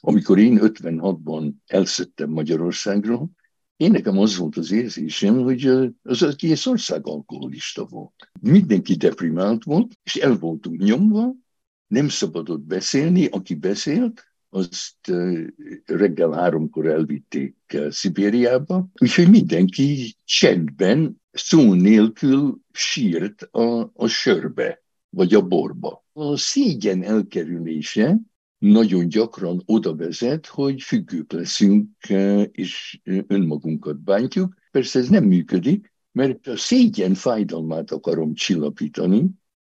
amikor én 56-ban elszöttem Magyarországról, én nekem az volt az érzésem, hogy az egész ország alkoholista volt. Mindenki deprimált volt, és el voltunk nyomva, nem szabadott beszélni, aki beszélt, azt reggel háromkor elvitték Szibériába, úgyhogy mindenki csendben, szó nélkül sírt a, a sörbe, vagy a borba. A szégyen elkerülése nagyon gyakran oda vezet, hogy függők leszünk, és önmagunkat bántjuk. Persze ez nem működik, mert a szégyen fájdalmát akarom csillapítani,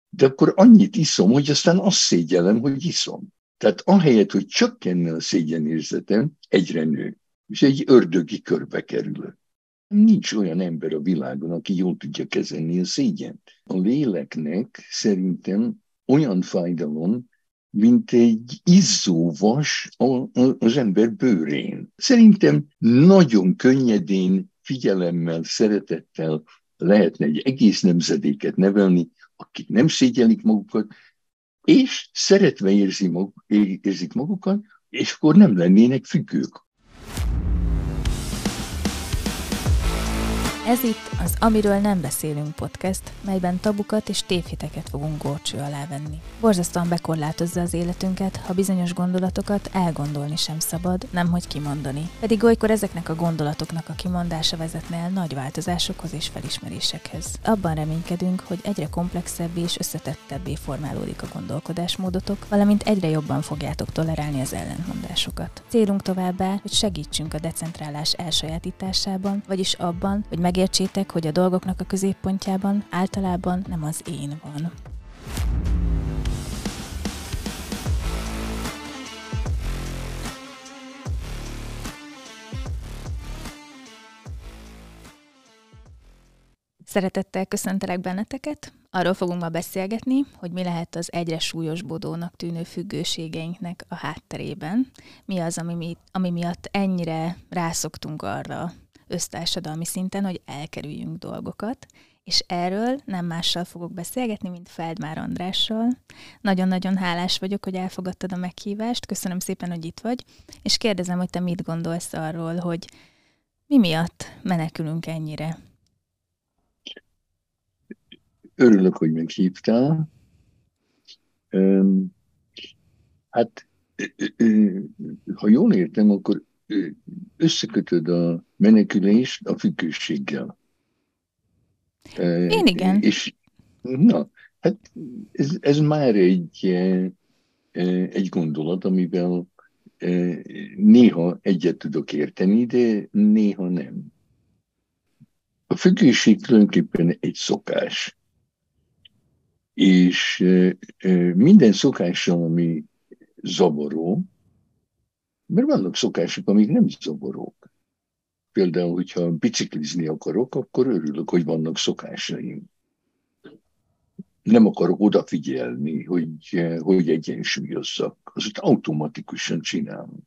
de akkor annyit iszom, hogy aztán azt szégyellem, hogy iszom. Tehát ahelyett, hogy csökkenne a szégyenérzetem, egyre nő, és egy ördögi körbe kerülök. Nincs olyan ember a világon, aki jól tudja kezelni a szégyent. A léleknek szerintem olyan fájdalom, mint egy izzóvas az ember bőrén. Szerintem nagyon könnyedén, figyelemmel, szeretettel lehetne egy egész nemzedéket nevelni, akik nem szégyelik magukat, és szeretve érzi mag, érzik magukat, és akkor nem lennének függők. Ez itt az Amiről nem beszélünk podcast, melyben tabukat és tévhiteket fogunk górcső alá venni. Borzasztóan bekorlátozza az életünket, ha bizonyos gondolatokat elgondolni sem szabad, nemhogy kimondani. Pedig olykor ezeknek a gondolatoknak a kimondása vezetne el nagy változásokhoz és felismerésekhez. Abban reménykedünk, hogy egyre komplexebbé és összetettebbé formálódik a gondolkodásmódotok, valamint egyre jobban fogjátok tolerálni az ellentmondásokat. Célunk továbbá, hogy segítsünk a decentrálás elsajátításában, vagyis abban, hogy meg megértsétek, hogy a dolgoknak a középpontjában általában nem az én van. Szeretettel köszöntelek benneteket. Arról fogunk ma beszélgetni, hogy mi lehet az egyre súlyosbodónak tűnő függőségeinknek a hátterében. Mi az, ami, mi, ami miatt ennyire rászoktunk arra, össztársadalmi szinten, hogy elkerüljünk dolgokat, és erről nem mással fogok beszélgetni, mint Feldmár Andrással. Nagyon-nagyon hálás vagyok, hogy elfogadtad a meghívást, köszönöm szépen, hogy itt vagy, és kérdezem, hogy te mit gondolsz arról, hogy mi miatt menekülünk ennyire? Örülök, hogy meghívtál. Hát, ha jól értem, akkor összekötöd a menekülést a függőséggel. Én igen. És na, hát ez, ez már egy, egy gondolat, amivel néha egyet tudok érteni, de néha nem. A függőség tulajdonképpen egy szokás. És minden szokással, ami zavaró, mert vannak szokások, amik nem zavarok. Például, hogyha biciklizni akarok, akkor örülök, hogy vannak szokásaim. Nem akarok odafigyelni, hogy, hogy egyensúlyozzak. Azt automatikusan csinálom.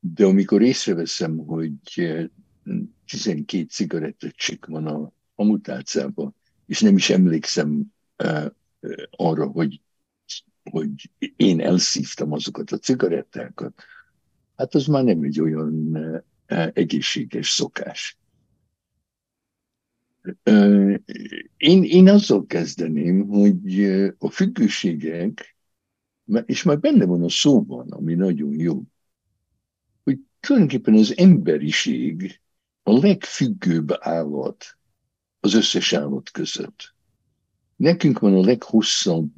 De amikor észreveszem, hogy 12 cigarettacsik van a, a mutálcában, és nem is emlékszem uh, arra, hogy hogy én elszívtam azokat a cigarettákat, hát az már nem egy olyan eh, egészséges szokás. Eh, én, én azzal kezdeném, hogy eh, a függőségek, és már benne van a szóban, ami nagyon jó, hogy tulajdonképpen az emberiség a legfüggőbb állat az összes állat között. Nekünk van a leghosszabb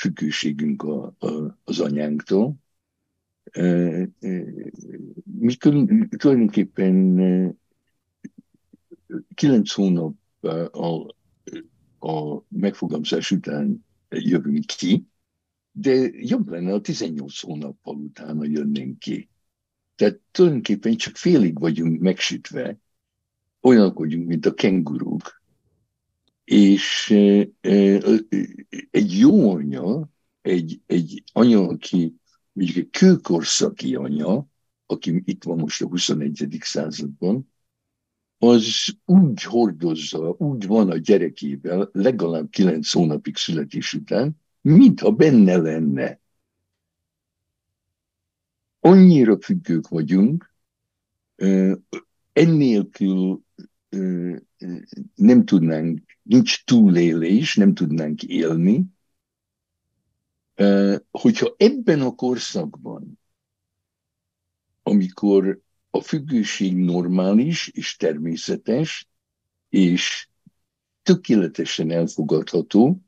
függőségünk a, a, az anyánktól. Mi tulajdonképpen kilenc hónap a, a megfogalmazás után jövünk ki, de jobb lenne, a 18 hónappal utána jönnénk ki. Tehát tulajdonképpen csak félig vagyunk megsütve, olyanok vagyunk, mint a kenguruk, és egy jó anya, egy, egy anya, aki mondjuk egy kőkorszaki anya, aki itt van most a 21. században, az úgy hordozza, úgy van a gyerekével, legalább kilenc hónapig születés után, mintha benne lenne. annyira függők vagyunk, ennélkül nem tudnánk, nincs túlélés, nem tudnánk élni, hogyha ebben a korszakban, amikor a függőség normális és természetes, és tökéletesen elfogadható,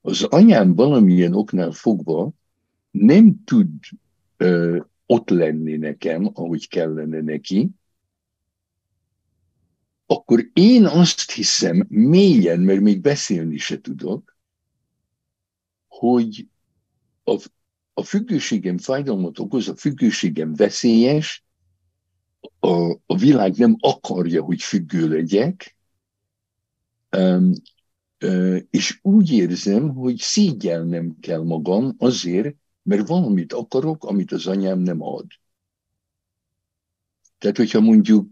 az anyám valamilyen oknál fogva nem tud ö, ott lenni nekem, ahogy kellene neki, akkor én azt hiszem mélyen, mert még beszélni se tudok, hogy a, a függőségem fájdalmat okoz, a függőségem veszélyes, a, a világ nem akarja, hogy függő legyek, um, és úgy érzem, hogy szígyelnem kell magam azért, mert valamit akarok, amit az anyám nem ad. Tehát, hogyha mondjuk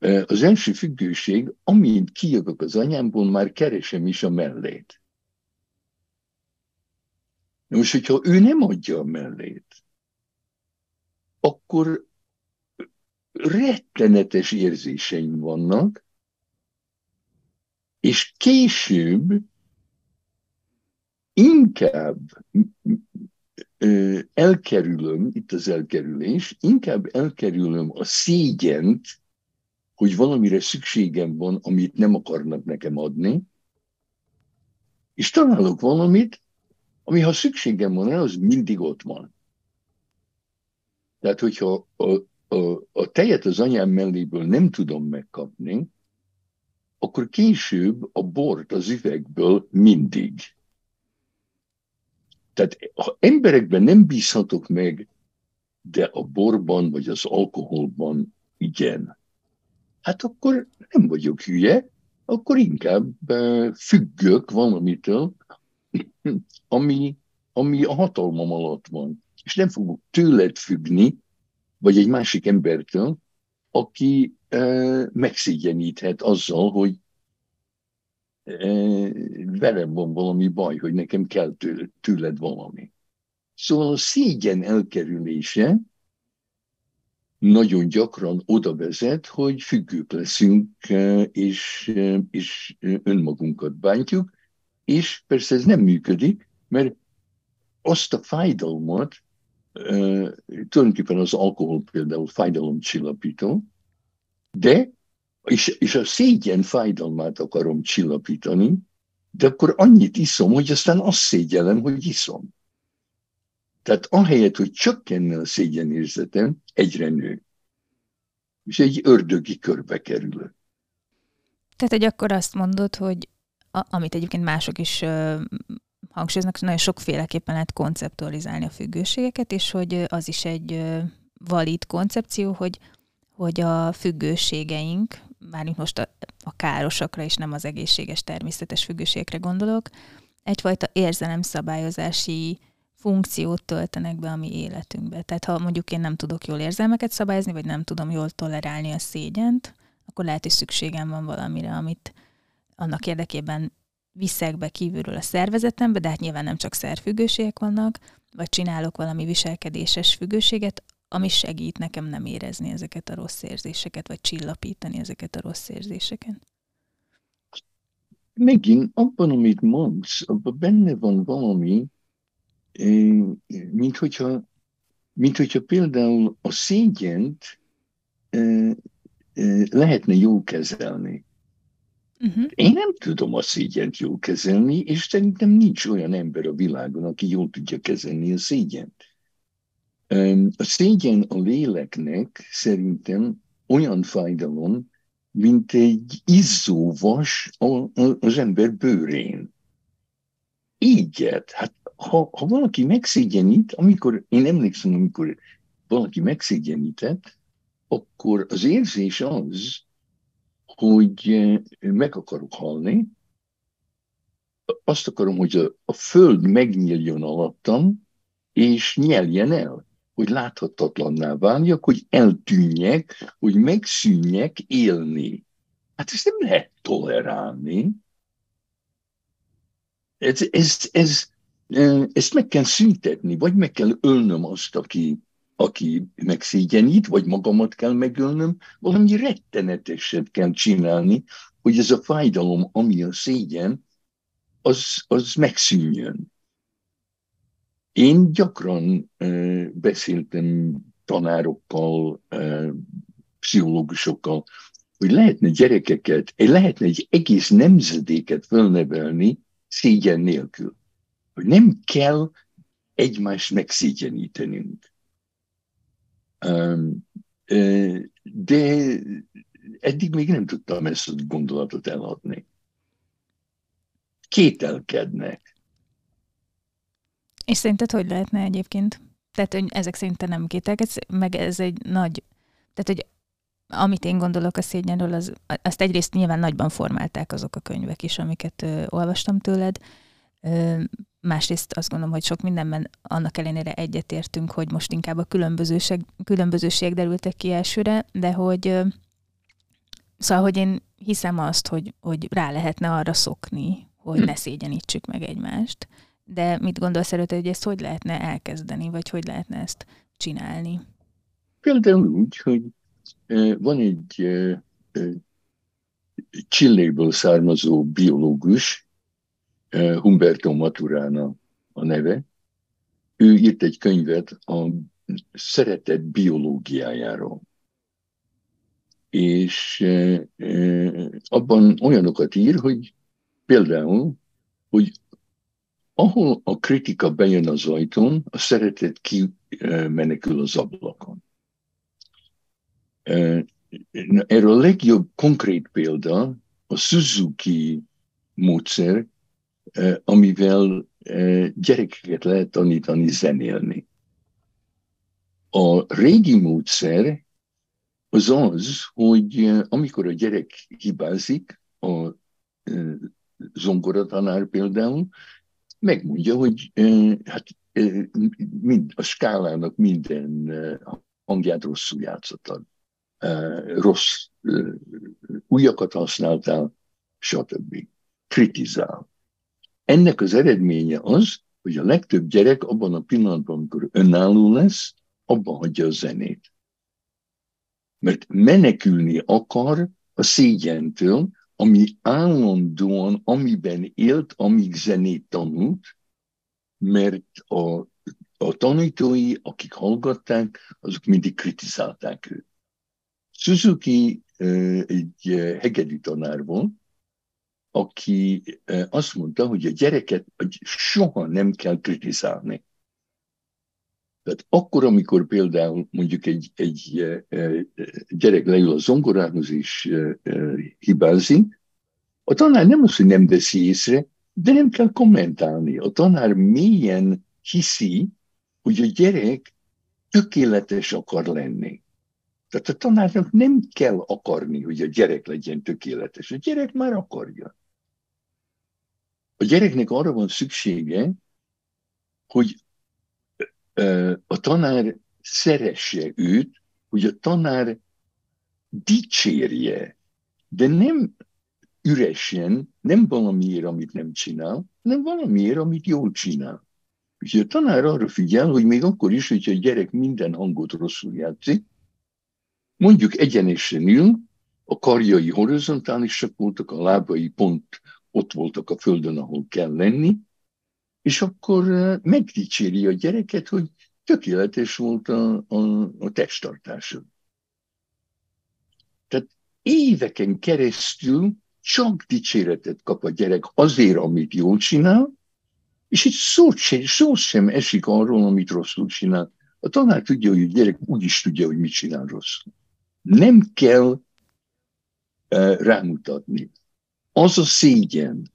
az első függőség, amint kijövök az anyámból, már keresem is a mellét. Most, hogyha ő nem adja a mellét, akkor rettenetes érzéseim vannak, és később inkább elkerülöm, itt az elkerülés, inkább elkerülöm a szégyent, hogy valamire szükségem van, amit nem akarnak nekem adni, és találok valamit, ami ha szükségem van az mindig ott van. Tehát, hogyha a, a, a tejet az anyám melléből nem tudom megkapni, akkor később a bort az üvegből mindig. Tehát ha emberekben nem bízhatok meg, de a borban vagy az alkoholban igen, hát akkor nem vagyok hülye, akkor inkább eh, függök valamitől, ami, ami a hatalmam alatt van. És nem fogok tőled függni, vagy egy másik embertől, aki e, megszégyeníthet azzal, hogy velem van valami baj, hogy nekem kell tőled valami. Szóval a szégyen elkerülése nagyon gyakran oda vezet, hogy függők leszünk, és, és önmagunkat bántjuk, és persze ez nem működik, mert azt a fájdalmat, tulajdonképpen az alkohol például fájdalomcsillapító, de, és, és a szégyen fájdalmát akarom csillapítani, de akkor annyit iszom, hogy aztán azt szégyellem, hogy iszom. Tehát ahelyett, hogy csökkenne a szégyenérzetem, egyre nő. És egy ördögi körbe kerül. Tehát, hogy akkor azt mondod, hogy a, amit egyébként mások is ö, hangsúlyoznak, nagyon sokféleképpen lehet konceptualizálni a függőségeket, és hogy az is egy ö, valid koncepció, hogy, hogy a függőségeink, mármint most a, a károsakra és nem az egészséges természetes függőségekre gondolok, egyfajta érzelemszabályozási funkciót töltenek be a mi életünkbe. Tehát ha mondjuk én nem tudok jól érzelmeket szabályozni, vagy nem tudom jól tolerálni a szégyent, akkor lehet, hogy szükségem van valamire, amit annak érdekében viszek be kívülről a szervezetembe, de hát nyilván nem csak szerfüggőségek vannak, vagy csinálok valami viselkedéses függőséget, ami segít nekem nem érezni ezeket a rossz érzéseket, vagy csillapítani ezeket a rossz érzéseket. Megint abban, amit mondsz, abban benne van valami, mint hogyha, mint hogyha például a szégyent lehetne jól kezelni. Uh-huh. Én nem tudom a szégyent jól kezelni, és szerintem nincs olyan ember a világon, aki jól tudja kezelni a szégyent. A szégyen a léleknek szerintem olyan fájdalom, mint egy izzóvas az ember bőrén. Ígyet, hát ha, ha valaki megszégyenít, amikor, én emlékszem, amikor valaki megszégyenített, akkor az érzés az, hogy eh, meg akarok halni, azt akarom, hogy a, a föld megnyíljon alattam, és nyeljen el, hogy láthatatlanná váljak, hogy eltűnjek, hogy megszűnjek élni. Hát ezt nem lehet tolerálni. Ez, ez, ez, ezt meg kell szüntetni, vagy meg kell ölnöm azt, aki, aki megszégyenít, vagy magamat kell megölnöm, valami retteneteset kell csinálni, hogy ez a fájdalom, ami a szégyen, az, az megszűnjön. Én gyakran uh, beszéltem tanárokkal, uh, pszichológusokkal, hogy lehetne gyerekeket, lehetne egy egész nemzedéket fölnevelni szégyen nélkül. Hogy nem kell egymást megszégyenítenünk. De eddig még nem tudtam ezt a gondolatot eladni. Kételkednek. És szerinted hogy lehetne egyébként? Tehát, hogy ezek szerint nem kételkedsz, meg ez egy nagy, tehát, hogy amit én gondolok a szégyenről, az, azt egyrészt nyilván nagyban formálták azok a könyvek is, amiket ö, olvastam tőled. Másrészt azt gondolom, hogy sok mindenben annak ellenére egyetértünk, hogy most inkább a különbözőség, különbözőségek derültek ki elsőre, de hogy szóval, hogy én hiszem azt, hogy, hogy rá lehetne arra szokni, hogy ne szégyenítsük meg egymást. De mit gondolsz előtte, hogy ezt hogy lehetne elkezdeni, vagy hogy lehetne ezt csinálni? Például úgy, hogy van egy Csilléből származó biológus, Humberto Maturana a neve. Ő írt egy könyvet a szeretet biológiájáról. És abban olyanokat ír, hogy például, hogy ahol a kritika bejön az ajtón, a szeretet kimenekül az ablakon. Erről a legjobb konkrét példa a Suzuki módszer, amivel gyerekeket lehet tanítani zenélni. A régi módszer az az, hogy amikor a gyerek hibázik, a zongoratanár például, megmondja, hogy hát mind, a skálának minden hangját rosszul játszottad rossz újakat használtál, stb. Kritizál. Ennek az eredménye az, hogy a legtöbb gyerek abban a pillanatban, amikor önálló lesz, abban hagyja a zenét. Mert menekülni akar a szégyentől, ami állandóan, amiben élt, amíg zenét tanult, mert a, a tanítói, akik hallgatták, azok mindig kritizálták őt. Suzuki egy hegedű tanár volt, aki azt mondta, hogy a gyereket soha nem kell kritizálni. Tehát akkor, amikor például mondjuk egy, egy gyerek leül a zongorához és hibázik, a tanár nem az, hogy nem veszi észre, de nem kell kommentálni. A tanár mélyen hiszi, hogy a gyerek tökéletes akar lenni. Tehát a tanárnak nem kell akarni, hogy a gyerek legyen tökéletes. A gyerek már akarja. A gyereknek arra van szüksége, hogy a tanár szeresse őt, hogy a tanár dicsérje, de nem üresen, nem valamiért, amit nem csinál, hanem valamiért, amit jól csinál. Úgyhogy a tanár arra figyel, hogy még akkor is, hogyha a gyerek minden hangot rosszul játszik, mondjuk egyenesen ül, a karjai horizontálisak voltak, a lábai pont ott voltak a földön, ahol kell lenni, és akkor eh, megdicséri a gyereket, hogy tökéletes volt a, a, a testtartásod. Tehát éveken keresztül csak dicséretet kap a gyerek azért, amit jól csinál, és egy szó sem, szó sem esik arról, amit rosszul csinál. A tanár tudja, hogy a gyerek úgy is tudja, hogy mit csinál rosszul. Nem kell uh, rámutatni. Az a szégyen.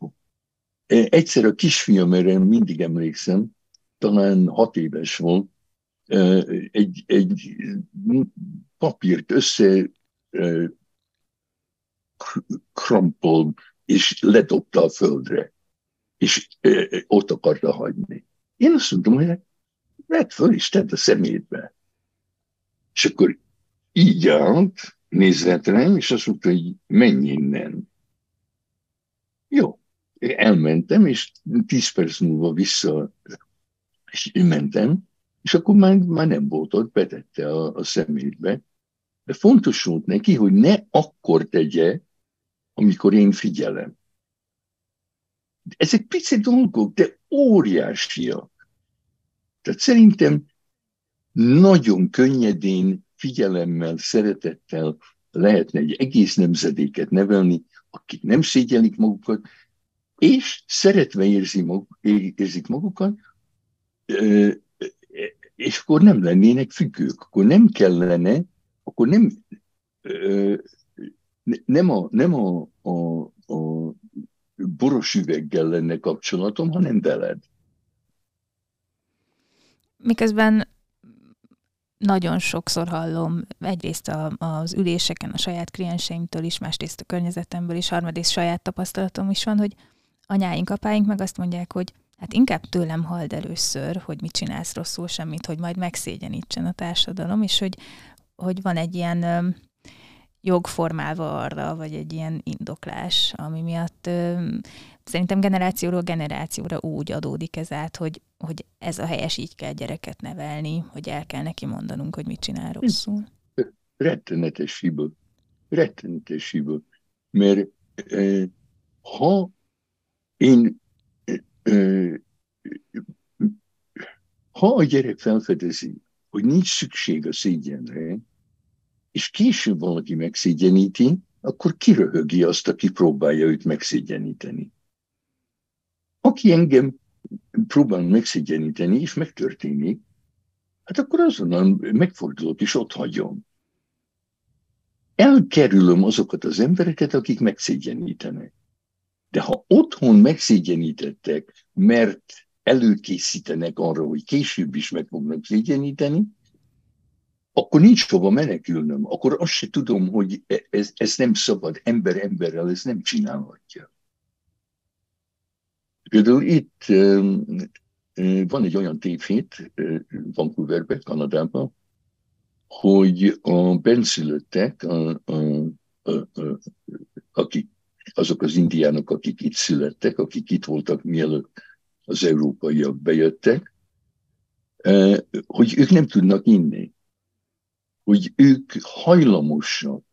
Egyszer a kisfiam, erre mindig emlékszem, talán hat éves volt, egy, egy papírt össze krampol, és ledobta a földre, és ott akarta hagyni. Én azt mondtam, hogy vedd föl, és tedd a szemétbe. És akkor így állt, nézett rám, és azt mondta, hogy menj innen. Jó, elmentem, és tíz perc múlva vissza és mentem, és akkor már, már nem volt ott, betette a, a szemétbe. De fontos volt neki, hogy ne akkor tegye, amikor én figyelem. Ezek pici dolgok, de óriásiak. Tehát szerintem nagyon könnyedén, figyelemmel, szeretettel lehetne egy egész nemzedéket nevelni, akik nem szégyelik magukat, és szeretve érzi maguk, érzik magukat, és akkor nem lennének függők, akkor nem kellene, akkor nem, nem a, nem a, a, a boros üveggel lenne kapcsolatom, hanem veled. Miközben nagyon sokszor hallom, egyrészt a, az üléseken a saját klienseimtől is, másrészt a környezetemből is, harmadrészt saját tapasztalatom is van, hogy anyáink, apáink meg azt mondják, hogy hát inkább tőlem hald először, hogy mit csinálsz rosszul, semmit, hogy majd megszégyenítsen a társadalom, és hogy, hogy van egy ilyen jogformálva arra, vagy egy ilyen indoklás, ami miatt ö, szerintem generációról generációra úgy adódik ez át, hogy, hogy ez a helyes, így kell gyereket nevelni, hogy el kell neki mondanunk, hogy mit csinál rosszul. Rettenetes hiba. Rettenetes hiba. Mert eh, ha én eh, ha a gyerek felfedezi, hogy nincs szükség a szégyenre, és később valaki megszégyeníti, akkor kiröhögi azt, aki próbálja őt megszégyeníteni. Aki engem próbál megszégyeníteni, és megtörténik, hát akkor azonnal megfordulok, és ott hagyom. Elkerülöm azokat az embereket, akik megszégyenítenek. De ha otthon megszégyenítettek, mert előkészítenek arra, hogy később is meg fognak szégyeníteni, akkor nincs hova menekülnöm. Akkor azt se tudom, hogy e- ez, ez nem szabad ember emberrel, ez nem csinálhatja. Például itt van egy olyan tévhét Vancouverben, Kanadában, hogy a benszülöttek, a, a, a, a, akik, azok az indiánok, akik itt születtek, akik itt voltak mielőtt az európaiak bejöttek, hogy ők nem tudnak inni hogy ők hajlamosak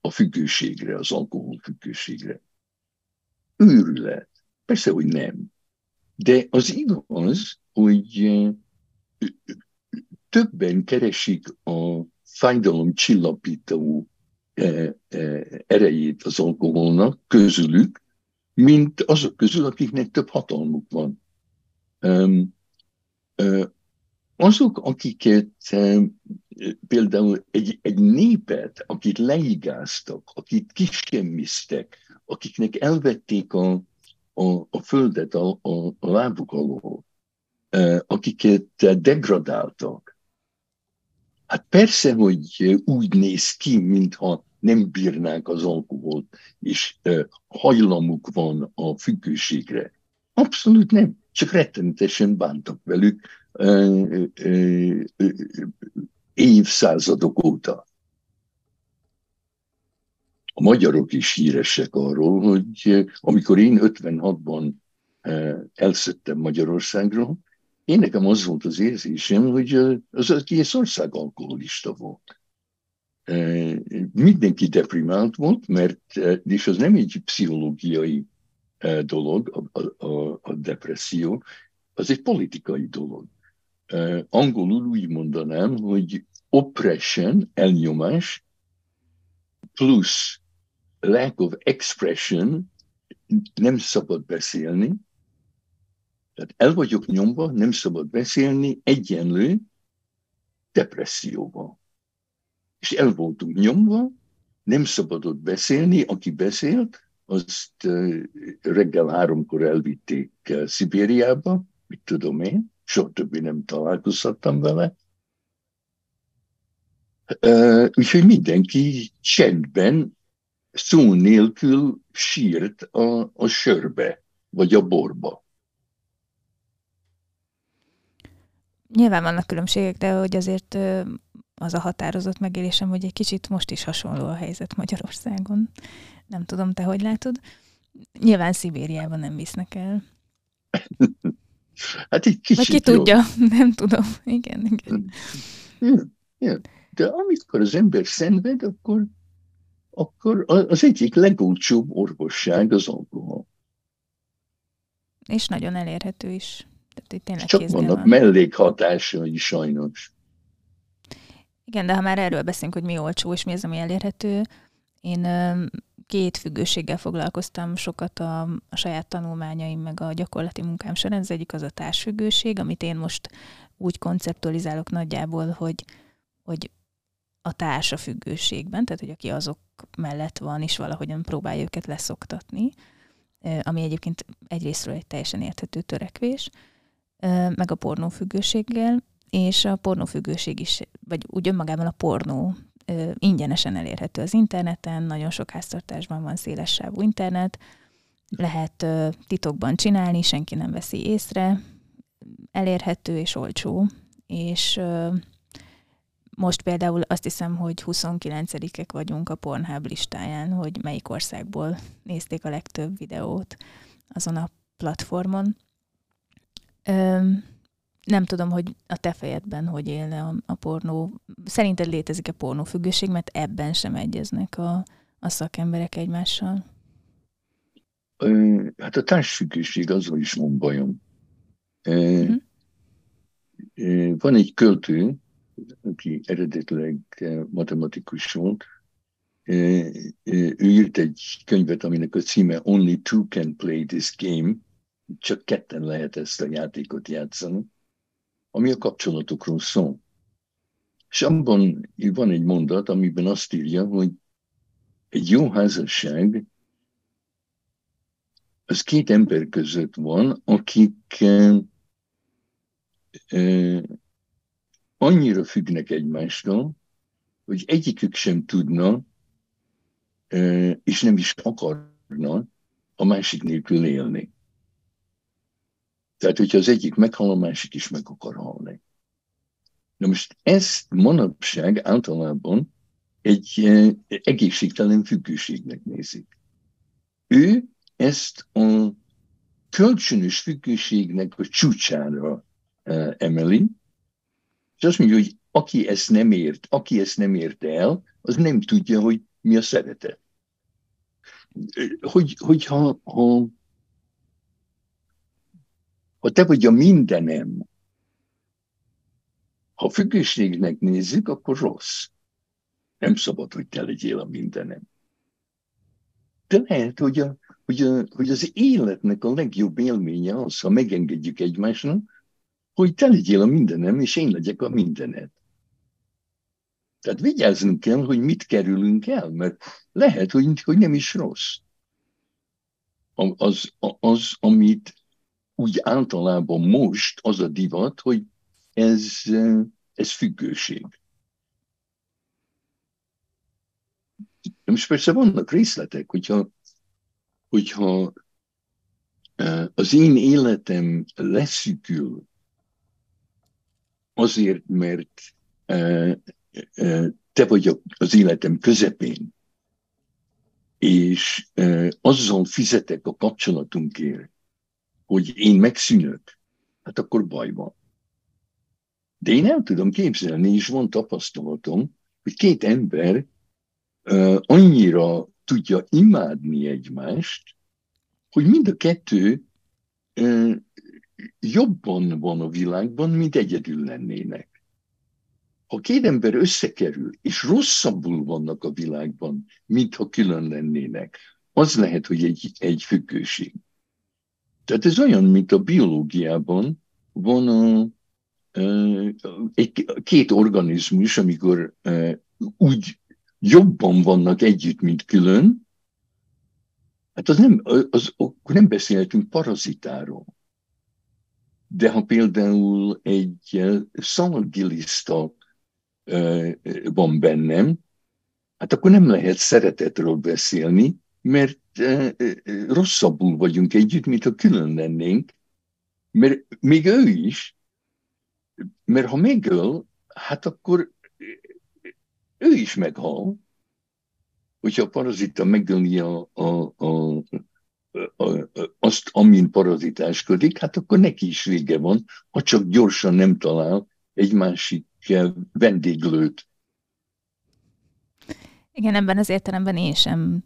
a függőségre, az alkohol függőségre. Őrület. Persze, hogy nem. De az igaz, hogy többen keresik a fájdalom csillapító erejét az alkoholnak közülük, mint azok közül, akiknek több hatalmuk van. Azok, akiket például egy, egy népet, akit leigáztak, akit kisemmiztek, akiknek elvették a, a, a földet a, a, a lábuk alól, akiket degradáltak. Hát persze, hogy úgy néz ki, mintha nem bírnák az alkoholt, és hajlamuk van a függőségre. Abszolút nem, csak rettenetesen bántak velük, évszázadok óta. A magyarok is híresek arról, hogy amikor én 56-ban elszöttem Magyarországról, én nekem az volt az érzésem, hogy az egész ország alkoholista volt. Mindenki deprimált volt, mert, és az nem egy pszichológiai dolog, a, a, a depresszió, az egy politikai dolog angolul úgy mondanám, hogy oppression, elnyomás, plusz lack of expression, nem szabad beszélni, tehát el vagyok nyomva, nem szabad beszélni, egyenlő depresszióval. És el voltunk nyomva, nem szabadott beszélni, aki beszélt, azt reggel háromkor elvitték Szibériába, mit tudom én, soha többé nem találkozhattam vele. Úgyhogy mindenki csendben, szó nélkül sírt a, a sörbe, vagy a borba. Nyilván vannak különbségek, de hogy azért az a határozott megélésem, hogy egy kicsit most is hasonló a helyzet Magyarországon. Nem tudom, te hogy látod. Nyilván Szibériában nem visznek el. Hát egy kicsit Vagy ki jobb. tudja, nem tudom. Igen, igen. Ja, ja. De amikor az ember szenved, akkor, akkor az egyik legolcsóbb orvosság az alkohol. És nagyon elérhető is. Tehát, hogy tényleg Csak vannak van. mellékhatásai sajnos. Igen, de ha már erről beszélünk, hogy mi olcsó és mi az, ami elérhető, én két függőséggel foglalkoztam sokat a, a saját tanulmányaim, meg a gyakorlati munkám során. Az egyik az a társfüggőség, amit én most úgy konceptualizálok nagyjából, hogy, hogy a társ a függőségben, tehát hogy aki azok mellett van, és valahogyan próbálja őket leszoktatni, ami egyébként egyrésztről egy teljesen érthető törekvés, meg a pornófüggőséggel, és a pornófüggőség is, vagy úgy önmagában a pornó ingyenesen elérhető az interneten, nagyon sok háztartásban van széles sávú internet, lehet titokban csinálni, senki nem veszi észre, elérhető és olcsó, és most például azt hiszem, hogy 29-ek vagyunk a Pornhub listáján, hogy melyik országból nézték a legtöbb videót azon a platformon. Ö, nem tudom, hogy a te fejedben hogy élne a, a pornó. Szerinted létezik-e pornófüggőség, mert ebben sem egyeznek a, a szakemberek egymással? Ö, Hát a társfüggőség azzal is van bajom. Ö, ö, Van egy költő, aki eredetileg eh, matematikus volt, Eh, eh, ő írt egy könyvet, aminek a címe Only Two Can Play This Game, csak ketten lehet ezt a játékot játszani, ami a kapcsolatokról szól. És abban van egy mondat, amiben azt írja, hogy egy jó házasság az két ember között van, akik annyira függnek egymástól, hogy egyikük sem tudna, és nem is akarna a másik nélkül élni. Tehát, hogyha az egyik meghal, a másik is meg akar halni. Na most ezt manapság általában egy egészségtelen függőségnek nézik. Ő ezt a kölcsönös függőségnek a csúcsára emeli, és azt mondja, hogy aki ezt nem ért, aki ezt nem ért el, az nem tudja, hogy mi a szeretet. Hogy, hogyha ha, ha te vagy a mindenem, ha függőségnek nézzük, akkor rossz. Nem szabad, hogy te legyél a mindenem. De lehet, hogy, a, hogy, a, hogy az életnek a legjobb élménye az, ha megengedjük egymásnak, hogy te legyél a mindenem, és én legyek a mindened. Tehát vigyáznunk kell, hogy mit kerülünk el, mert lehet, hogy, hogy nem is rossz. Az, az, amit úgy általában most az a divat, hogy ez, ez függőség. Most persze vannak részletek, hogyha, hogyha az én életem leszűkül azért, mert te vagy az életem közepén, és azzal fizetek a kapcsolatunkért, hogy én megszűnök, hát akkor baj van. De én el tudom képzelni, és van tapasztalatom, hogy két ember annyira tudja imádni egymást, hogy mind a kettő jobban van a világban, mint egyedül lennének. Ha két ember összekerül, és rosszabbul vannak a világban, mint ha külön lennének, az lehet, hogy egy, egy függőség. Tehát ez olyan, mint a biológiában van a, egy, két organizmus, amikor úgy jobban vannak együtt, mint külön, hát az nem, az, akkor nem beszélhetünk parazitáról. De ha például egy szalgiliszta van bennem, hát akkor nem lehet szeretetről beszélni, mert rosszabbul vagyunk együtt, mint ha külön lennénk, mert még ő is, mert ha megöl, hát akkor ő is meghal. Hogyha a parazita megöli a, a, a, azt, amin parazitáskodik, hát akkor neki is vége van, ha csak gyorsan nem talál egy másik vendéglőt. Igen, ebben az értelemben én sem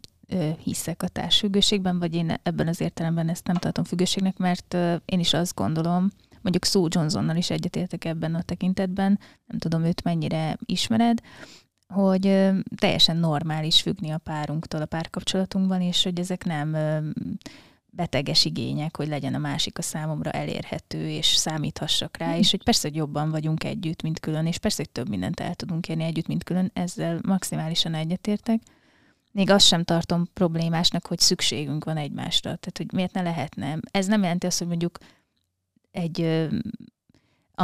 hiszek a társfüggőségben, vagy én ebben az értelemben ezt nem tartom függőségnek, mert én is azt gondolom, mondjuk Sue Johnsonnal is egyetértek ebben a tekintetben, nem tudom őt mennyire ismered, hogy teljesen normális függni a párunktól a párkapcsolatunkban, és hogy ezek nem beteges igények, hogy legyen a másik a számomra elérhető, és számíthassak rá, és hogy persze, hogy jobban vagyunk együtt, mint külön, és persze, hogy több mindent el tudunk érni együtt, mint külön, ezzel maximálisan egyetértek. Még azt sem tartom problémásnak, hogy szükségünk van egymásra. Tehát, hogy miért ne lehetne. Ez nem jelenti azt, hogy mondjuk egy,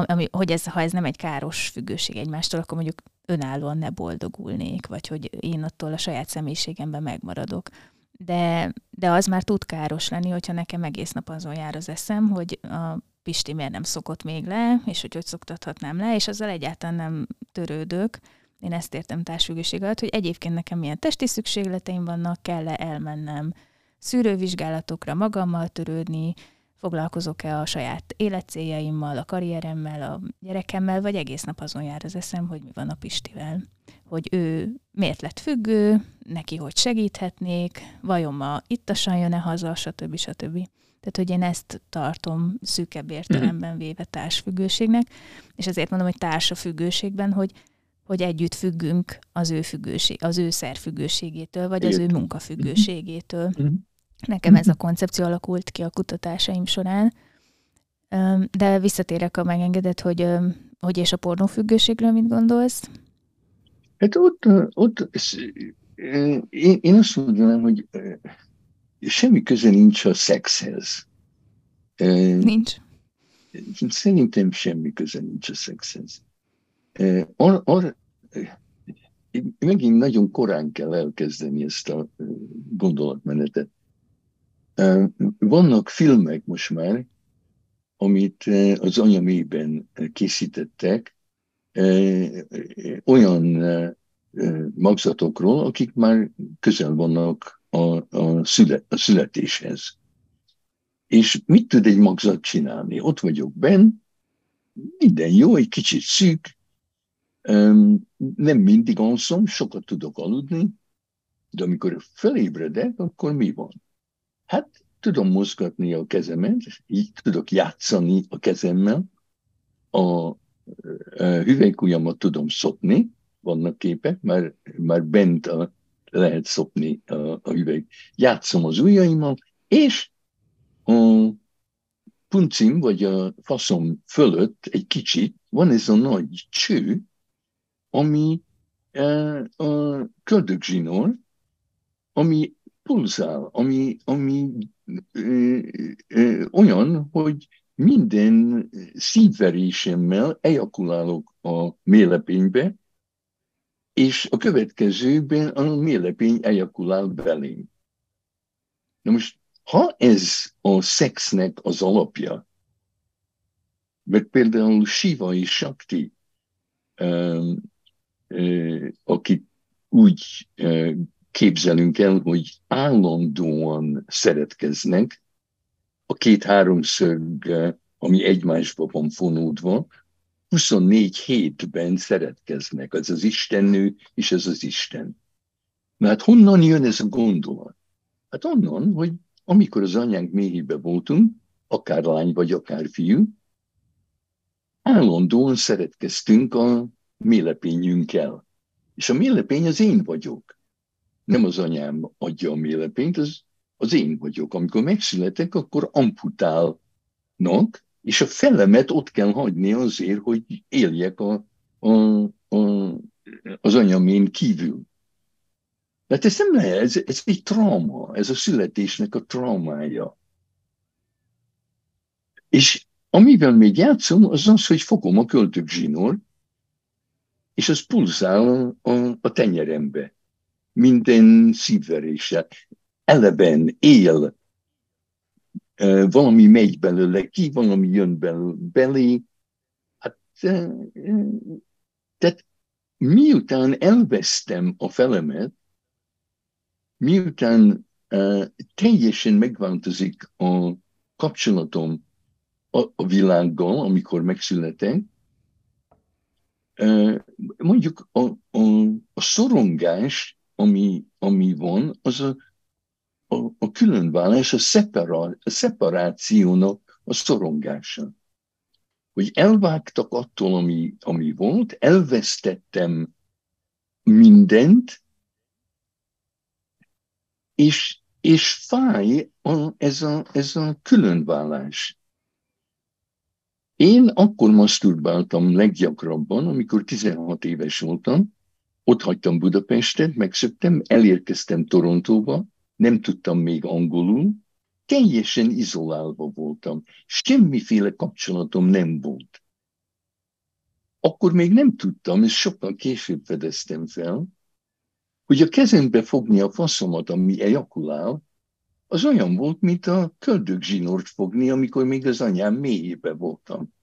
ami, hogy ez, ha ez nem egy káros függőség egymástól, akkor mondjuk önállóan ne boldogulnék, vagy hogy én attól a saját személyiségemben megmaradok. De, de az már tud káros lenni, hogyha nekem egész nap azon jár az eszem, hogy a Pisti miért nem szokott még le, és hogy hogy szoktathatnám le, és azzal egyáltalán nem törődök. Én ezt értem társfüggőség alatt, hogy egyébként nekem milyen testi szükségleteim vannak, kell-e elmennem szűrővizsgálatokra, magammal törődni, foglalkozok-e a saját életcéljaimmal, a karrieremmel, a gyerekemmel, vagy egész nap azon jár az eszem, hogy mi van a Pistivel. Hogy ő miért lett függő, neki hogy segíthetnék, vajon ma ittasan jön-e haza, stb. stb. Tehát, hogy én ezt tartom szűkebb értelemben véve társfüggőségnek, és ezért mondom, hogy társa függőségben, hogy hogy együtt függünk az ő függőség, az ő szerfüggőségétől, vagy az ő munkafüggőségétől. Mm-hmm. Nekem ez a koncepció alakult ki a kutatásaim során. De visszatérek, a megengedett, hogy, hogy és a pornófüggőségről mit gondolsz? Hát ott, ott én, én azt mondanám, hogy semmi köze nincs a szexhez. Nincs. Szerintem semmi köze nincs a szexhez. Ar, ar, megint nagyon korán kell elkezdeni ezt a gondolatmenetet. Vannak filmek most már, amit az anyamében készítettek, olyan magzatokról, akik már közel vannak a, a, szület, a születéshez. És mit tud egy magzat csinálni? Ott vagyok benn, minden jó, egy kicsit szűk, nem mindig alszom, sokat tudok aludni, de amikor felébredek, akkor mi van? Hát tudom mozgatni a kezemet, így tudok játszani a kezemmel, a, a hüvelykujjamat tudom szopni, vannak képek, már, már bent a, lehet szopni a, a hüvelyk. Játszom az ujjaimmal, és a puncim, vagy a faszom fölött egy kicsit van ez a nagy cső, ami e, a köldögzsinór, ami pulzál, ami, ami ö, ö, olyan, hogy minden szívverésemmel ejakulálok a mélepénybe, és a következőben a mélepény ejakulál belém. Na most, ha ez a szexnek az alapja, mert például Shiva és Shakti, akit úgy képzelünk el, hogy állandóan szeretkeznek, a két háromszög, ami egymásba van fonódva, 24 hétben szeretkeznek, az az Istennő és ez az Isten. Na hát honnan jön ez a gondolat? Hát onnan, hogy amikor az anyánk méhébe voltunk, akár lány vagy akár fiú, állandóan szeretkeztünk a mélepényünkkel. És a mélepény az én vagyok nem az anyám adja a mélepényt, az, az én vagyok. Amikor megszületek, akkor amputálnak, és a felemet ott kell hagyni azért, hogy éljek a, a, a, az anyamén kívül. Tehát ez nem lehet, ez, ez egy trauma, ez a születésnek a traumája. És amivel még játszom, az az, hogy fogom a költők zsinór, és az pulzál a, a, a tenyerembe szívverése. Eleven, él, valami megy belőle ki, valami jön belé. Hát, tehát miután elvesztem a felemet, miután teljesen megváltozik a kapcsolatom a, a világgal, amikor megszületek. Mondjuk a, a, a szorongás, ami, ami van, az a, a, a különválás, a, szepara, a szeparációnak a szorongása. Hogy elvágtak attól, ami, ami volt, elvesztettem mindent, és, és fáj a, ez, a, ez a különvállás. Én akkor masturbáltam leggyakrabban, amikor 16 éves voltam, ott hagytam Budapestet, megszöktem, elérkeztem Torontóba, nem tudtam még angolul, teljesen izolálva voltam, semmiféle kapcsolatom nem volt. Akkor még nem tudtam, és sokkal később fedeztem fel, hogy a kezembe fogni a faszomat, ami ejakulál, az olyan volt, mint a köldögzsinort fogni, amikor még az anyám mélyébe voltam.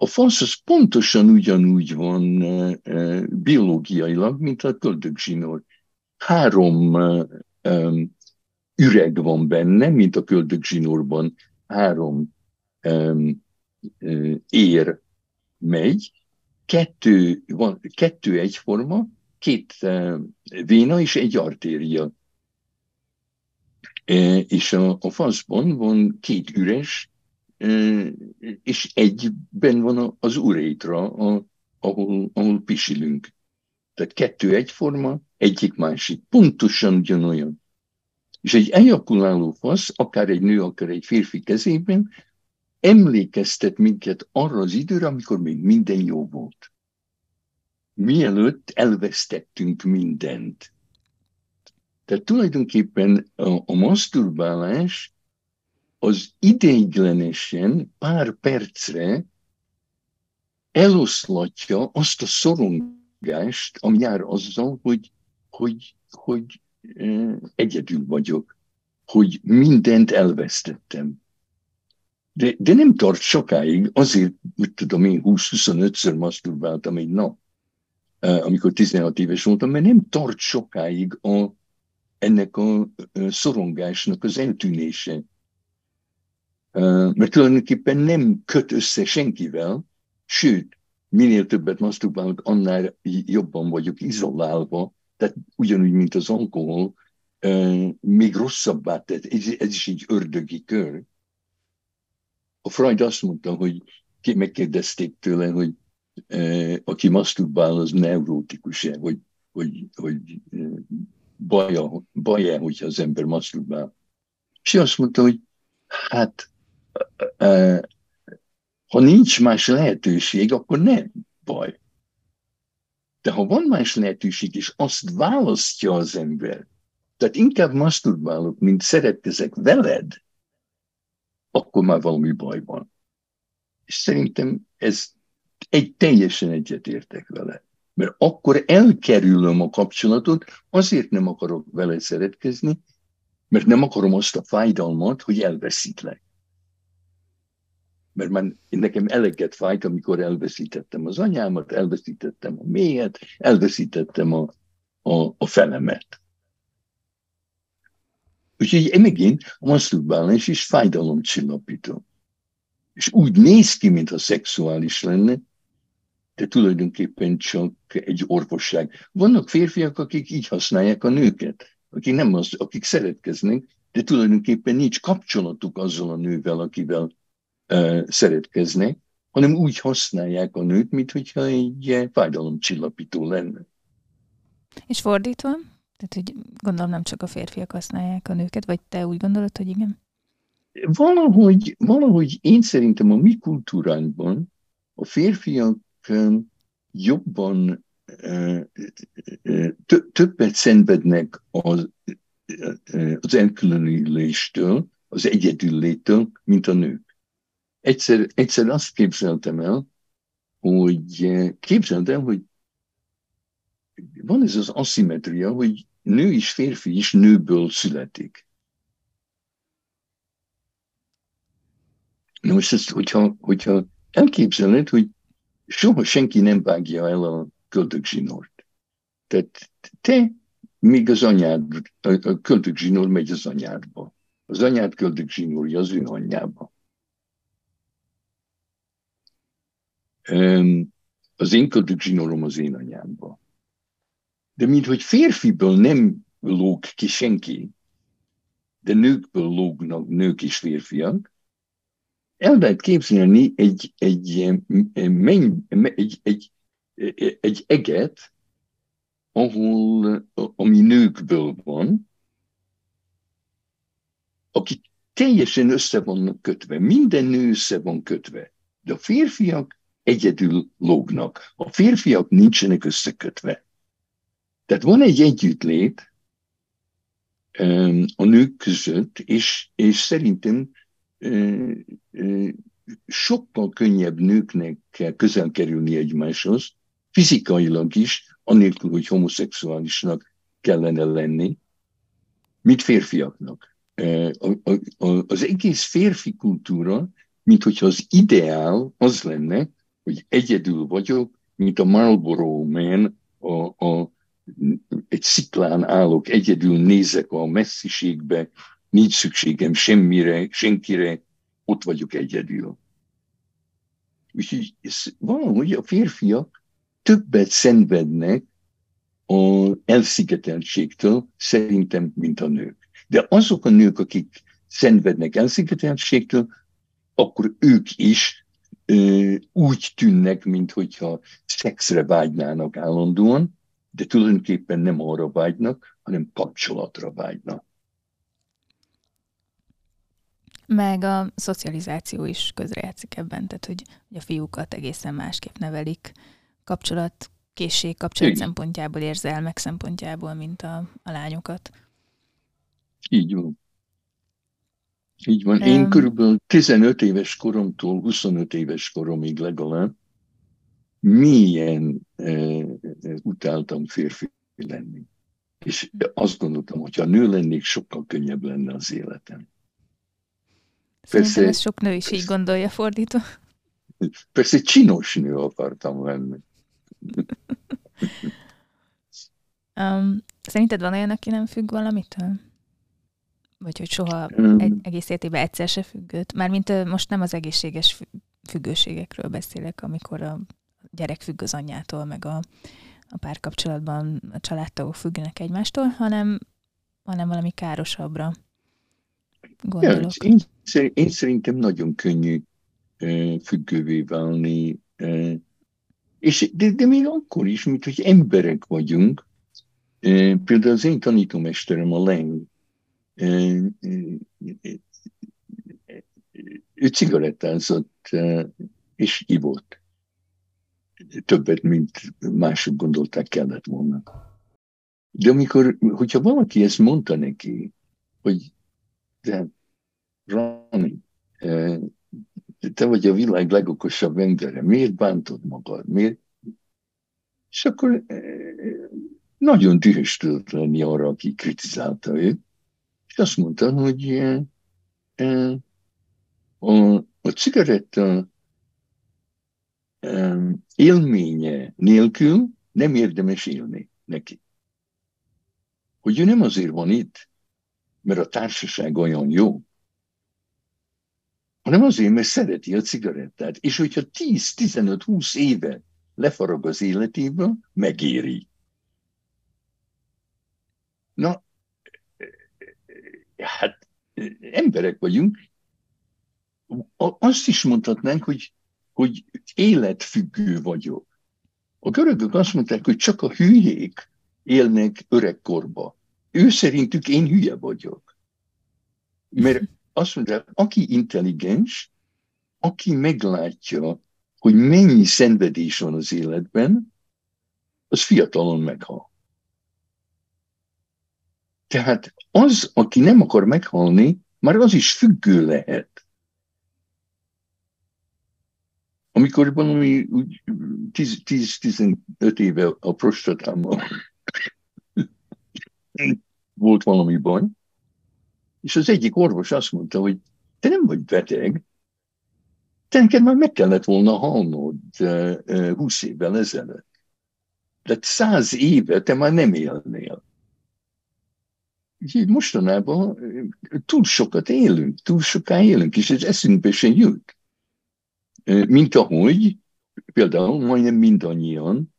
A fasz az pontosan ugyanúgy van e, e, biológiailag, mint a köldögzsinort. Három e, üreg van benne, mint a köldögzsinórban. Három ér megy, kettő, van, kettő egyforma, két véna és egy artéria. És a, a faszban van két üres, és egyben van az urétra, ahol, ahol pisilünk. Tehát kettő egyforma, egyik másik. Pontosan ugyanolyan. És egy ejakuláló fasz, akár egy nő, akár egy férfi kezében, emlékeztet minket arra az időre, amikor még minden jó volt mielőtt elvesztettünk mindent. Tehát tulajdonképpen a, a masturbálás az ideiglenesen pár percre eloszlatja azt a szorongást, ami jár azzal, hogy, hogy, hogy e, egyedül vagyok, hogy mindent elvesztettem. De, de nem tart sokáig, azért, hogy tudom én, 20-25-ször masturbáltam egy nap amikor 16 éves voltam, mert nem tart sokáig a, ennek a szorongásnak az eltűnése. Mert tulajdonképpen nem köt össze senkivel, sőt, minél többet masturbálok, annál jobban vagyok izolálva, tehát ugyanúgy, mint az alkohol, még rosszabbá tett. Ez, ez is egy ördögi kör. A Freud azt mondta, hogy megkérdezték tőle, hogy aki masturbál, az neurótikus-e, hogy, hogy, hogy baja, baja, hogyha az ember masturbál. És azt mondta, hogy hát ha nincs más lehetőség, akkor nem baj. De ha van más lehetőség, és azt választja az ember, tehát inkább masturbálok, mint szeretkezek veled, akkor már valami baj van. És szerintem ez egy teljesen egyetértek vele. Mert akkor elkerülöm a kapcsolatot, azért nem akarok vele szeretkezni, mert nem akarom azt a fájdalmat, hogy elveszítlek. Mert már nekem eleget fájt, amikor elveszítettem az anyámat, elveszítettem a mélyet, elveszítettem a, a, a felemet. Úgyhogy megint a masturbálás is fájdalomcsillapító. És úgy néz ki, mintha szexuális lenne, de tulajdonképpen csak egy orvosság. Vannak férfiak, akik így használják a nőket, akik, nem az, akik szeretkeznek, de tulajdonképpen nincs kapcsolatuk azzal a nővel, akivel szeretkeznek, hanem úgy használják a nőt, mintha egy fájdalomcsillapító lenne. És fordítva? Tehát, hogy gondolom nem csak a férfiak használják a nőket, vagy te úgy gondolod, hogy igen? Valahogy, valahogy én szerintem a mi kultúránkban a férfiak jobban többet szenvednek az, az elkülönüléstől, az egyedüllétől, mint a nők. Egyszer, egyszer azt képzeltem el, hogy képzeltem, hogy van ez az aszimetria, hogy nő és férfi is nőből születik. Na most ezt, hogyha, hogyha elképzeled, hogy soha senki nem vágja el a köldögzsinort. Tehát te míg az anyád, a köldögzsinór megy az anyádba. Az anyád köldögzsinórja az ő anyjába. Az én köldögzsinórom az én anyámba. De minthogy férfiből nem lóg ki senki, de nőkből lógnak nők és férfiak, el lehet képzelni egy, egy, egy, egy, egy, egy eget, ahol, ami nőkből van, akik teljesen össze vannak kötve, minden nő össze van kötve, de a férfiak egyedül lógnak. A férfiak nincsenek összekötve. Tehát van egy együttlét a nők között, és, és szerintem sokkal könnyebb nőknek kell közel kerülni egymáshoz, fizikailag is, anélkül, hogy homoszexuálisnak kellene lenni, mint férfiaknak. Az egész férfi kultúra, mint hogyha az ideál az lenne, hogy egyedül vagyok, mint a Marlboro Man, a, a, egy sziklán állok, egyedül nézek a messziségbe, nincs szükségem semmire, senkire, ott vagyok egyedül. Úgyhogy ez valahogy a férfiak többet szenvednek a elszigeteltségtől, szerintem, mint a nők. De azok a nők, akik szenvednek elszigeteltségtől, akkor ők is úgy tűnnek, mintha szexre vágynának állandóan, de tulajdonképpen nem arra vágynak, hanem kapcsolatra vágynak. Meg a szocializáció is közrejátszik ebben, tehát hogy, hogy a fiúkat egészen másképp nevelik kapcsolat, készség, kapcsolat Igen. szempontjából, érzelmek szempontjából, mint a, a lányokat. Így van. Így van. Én um, körülbelül 15 éves koromtól 25 éves koromig legalább milyen uh, utáltam férfi lenni. És azt gondoltam, hogy ha nő lennék, sokkal könnyebb lenne az életem. Szerintem persze, ez sok nő is persze, így gondolja fordítva. Persze csinos nő akartam lenni. um, szerinted van olyan, aki nem függ valamitől? Vagy hogy soha um, egy, egész életében egyszer se függött? Mármint most nem az egészséges függőségekről beszélek, amikor a gyerek függ az anyjától, meg a, a párkapcsolatban a családtagok függnek egymástól, hanem, hanem valami károsabbra gondolok. Ja, én, én szerintem nagyon könnyű függővé válni, és, de, de még akkor is, mint hogy emberek vagyunk. Például az én tanítómesterem, a Leng, ő cigarettázott és ivott. Többet, mint mások gondolták kellett volna. De amikor, hogyha valaki ezt mondta neki, hogy de Rani, te vagy a világ legokosabb embere, miért bántod magad, miért? És akkor nagyon dühös tudott lenni arra, aki kritizálta őt, és azt mondta, hogy a, a cigaretta élménye nélkül nem érdemes élni neki. Hogy ő nem azért van itt, mert a társaság olyan jó, hanem azért, mert szereti a cigarettát. És hogyha 10-15-20 éve lefarag az életéből, megéri. Na, hát emberek vagyunk. Azt is mondhatnánk, hogy, hogy életfüggő vagyok. A görögök azt mondták, hogy csak a hülyék élnek öregkorba. Ő szerintük én hülye vagyok. Mert azt mondja, aki intelligens, aki meglátja, hogy mennyi szenvedés van az életben, az fiatalon meghal. Tehát az, aki nem akar meghalni, már az is függő lehet. Amikor valami úgy 10-15 éve a prostatámmal volt valami baj, és az egyik orvos azt mondta, hogy te nem vagy beteg, te neked már meg kellett volna halnod húsz évvel ezelőtt. De száz éve te már nem élnél. Így mostanában túl sokat élünk, túl soká élünk, és ez eszünkbe se jut. Mint ahogy például majdnem mindannyian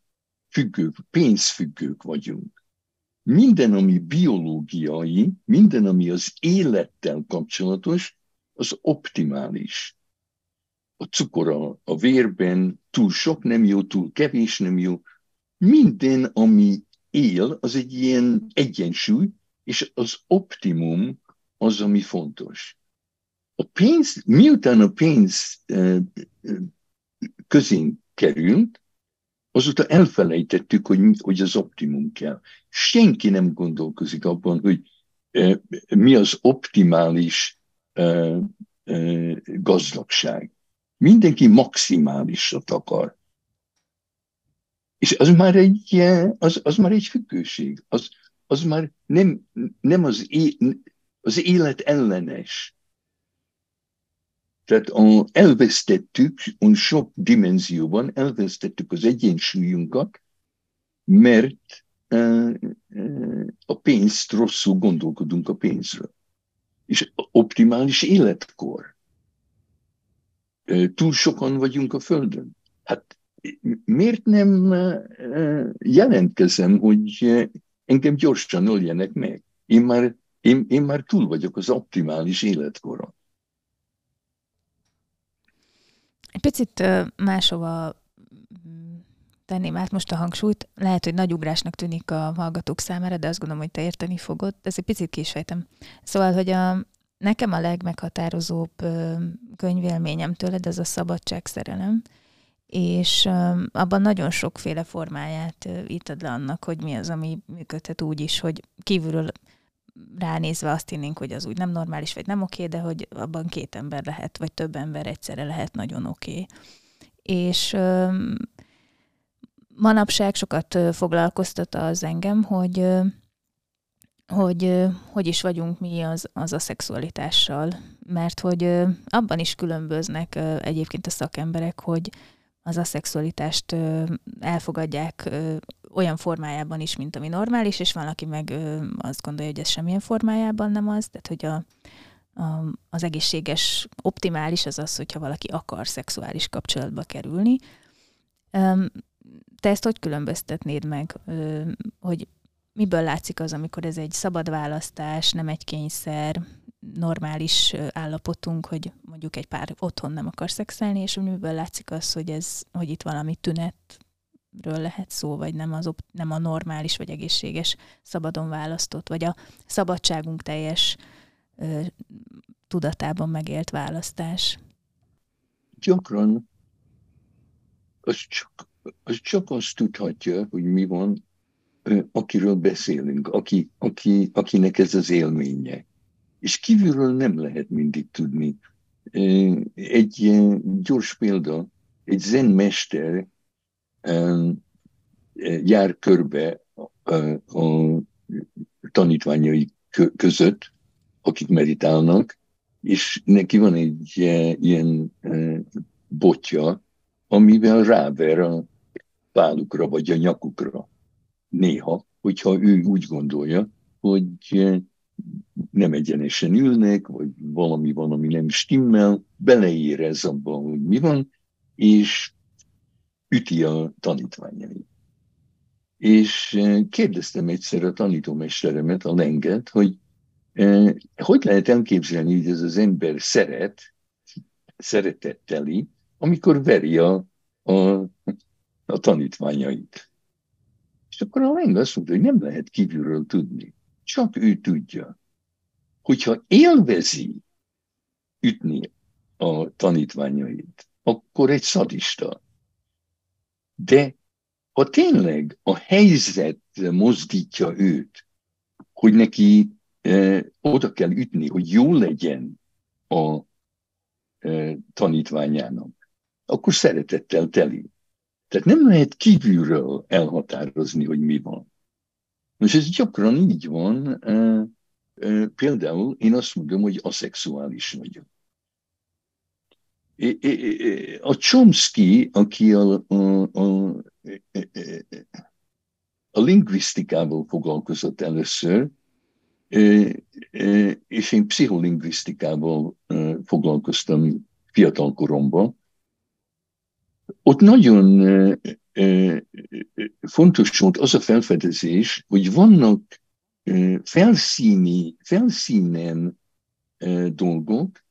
függők, pénzfüggők vagyunk. Minden, ami biológiai, minden, ami az élettel kapcsolatos, az optimális. A cukor a, a vérben túl sok nem jó, túl kevés nem jó. Minden, ami él, az egy ilyen egyensúly, és az optimum az, ami fontos. A pénz, miután a pénz közén került, azóta elfelejtettük, hogy, hogy az optimum kell. Senki nem gondolkozik abban, hogy mi az optimális gazdagság. Mindenki maximálisat akar. És az már egy, az, az már egy függőség. Az, az már nem, nem az, az élet ellenes. Tehát a, elvesztettük, a sok dimenzióban elvesztettük az egyensúlyunkat, mert uh, uh, a pénzt rosszul gondolkodunk a pénzről. És optimális életkor. Uh, túl sokan vagyunk a Földön. Hát miért nem jelentkezem, hogy engem gyorsan öljenek meg? Én már, én, én már túl vagyok az optimális életkoron. Egy picit máshova mm, tenném át most a hangsúlyt. Lehet, hogy nagy ugrásnak tűnik a hallgatók számára, de azt gondolom, hogy te érteni fogod. Ezt egy picit kisfejtem. Szóval, hogy a, nekem a legmeghatározóbb könyvélményem tőled, ez a szabadságszerelem és abban nagyon sokféle formáját ítad le annak, hogy mi az, ami működhet úgy is, hogy kívülről ránézve azt hinnénk, hogy az úgy nem normális, vagy nem oké, de hogy abban két ember lehet, vagy több ember egyszerre lehet nagyon oké. És manapság sokat foglalkoztat az engem, hogy hogy hogy is vagyunk mi az, az a szexualitással, mert hogy abban is különböznek egyébként a szakemberek, hogy az aszexualitást elfogadják olyan formájában is, mint ami normális, és van, aki meg azt gondolja, hogy ez semmilyen formájában nem az, tehát hogy a, a, az egészséges, optimális az az, hogyha valaki akar szexuális kapcsolatba kerülni. Te ezt hogy különböztetnéd meg, hogy miből látszik az, amikor ez egy szabad választás, nem egy kényszer, normális állapotunk, hogy mondjuk egy pár otthon nem akar szexelni, és miből látszik az, hogy, ez, hogy itt valami tünetről lehet szó, vagy nem, az, nem a normális vagy egészséges szabadon választott, vagy a szabadságunk teljes ö, tudatában megélt választás. Gyakran az csak, az csak azt tudhatja, hogy mi van, akiről beszélünk, aki, aki, akinek ez az élménye és kívülről nem lehet mindig tudni. Egy gyors példa, egy zenmester jár körbe a tanítványai között, akik meditálnak, és neki van egy ilyen botja, amivel ráver a pálukra vagy a nyakukra. Néha, hogyha ő úgy gondolja, hogy nem egyenesen ülnek, vagy valami van, ami nem stimmel, beleérez abban, hogy mi van, és üti a tanítványait. És eh, kérdeztem egyszer a tanítómesteremet, a lenget, hogy eh, hogy lehet elképzelni, hogy ez az ember szeret, szeretetteli, amikor veri a, a, a tanítványait. És akkor a leng azt mondta, hogy nem lehet kívülről tudni. Csak ő tudja. Hogyha élvezi ütni a tanítványait, akkor egy szadista. De ha tényleg a helyzet mozdítja őt, hogy neki eh, oda kell ütni, hogy jó legyen a eh, tanítványának, akkor szeretettel teli. Tehát nem lehet kívülről elhatározni, hogy mi van. Most ez gyakran így van. Például én azt mondom, hogy aszexuális vagyok. A Chomsky, aki a, a, a, a lingvisztikával foglalkozott először, és én pszicholingvisztikával foglalkoztam fiatal koromban. Ott nagyon fontos volt az a felfedezés, hogy vannak felszíni, felszínen dolgok,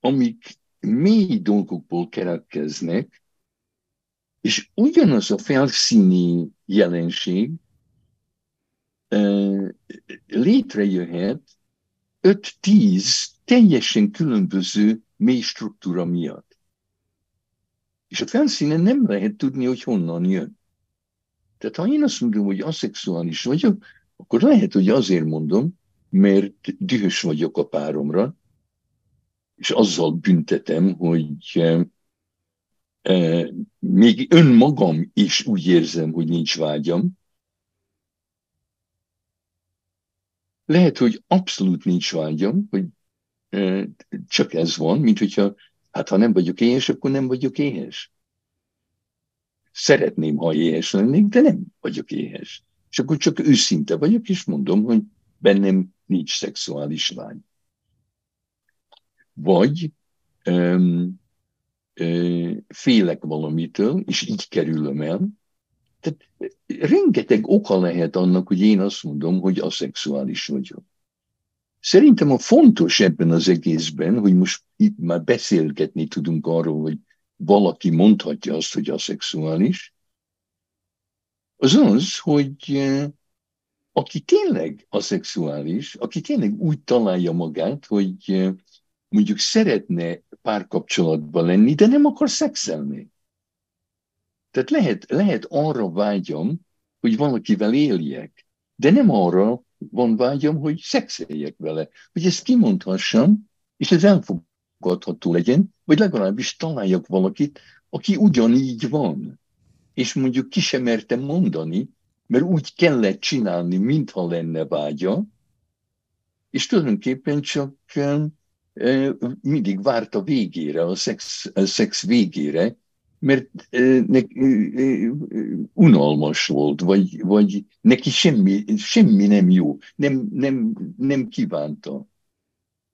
amik mély dolgokból keretkeznek, és ugyanaz a felszíni jelenség létrejöhet 5-10 teljesen különböző mély struktúra miatt. És a felszínen nem lehet tudni, hogy honnan jön. Tehát ha én azt mondom, hogy aszexuális vagyok, akkor lehet, hogy azért mondom, mert dühös vagyok a páromra, és azzal büntetem, hogy e, e, még önmagam is úgy érzem, hogy nincs vágyam. Lehet, hogy abszolút nincs vágyam, hogy e, csak ez van, mint hogyha, hát ha nem vagyok éhes, akkor nem vagyok éhes. Szeretném, ha éhes lennék, de nem vagyok éhes. És akkor csak őszinte vagyok, és mondom, hogy bennem nincs szexuális vágy. Vagy um, um, félek valamitől, és így kerülöm el. Tehát rengeteg oka lehet annak, hogy én azt mondom, hogy aszexuális vagyok. Szerintem a fontos ebben az egészben, hogy most itt már beszélgetni tudunk arról, hogy valaki mondhatja azt, hogy aszexuális, az az, hogy aki tényleg aszexuális, aki tényleg úgy találja magát, hogy eh, mondjuk szeretne párkapcsolatban lenni, de nem akar szexelni. Tehát lehet, lehet arra vágyam, hogy valakivel éljek, de nem arra van vágyam, hogy szexeljek vele, hogy ezt kimondhassam, és ez elfogadható legyen, vagy legalábbis találjak valakit, aki ugyanígy van. És mondjuk ki sem mertem mondani, mert úgy kellett csinálni, mintha lenne vágya, és tulajdonképpen csak mindig várt a végére, a szex, a szex végére, mert ne, unalmas volt, vagy, vagy neki semmi, semmi nem jó, nem, nem, nem kívánta.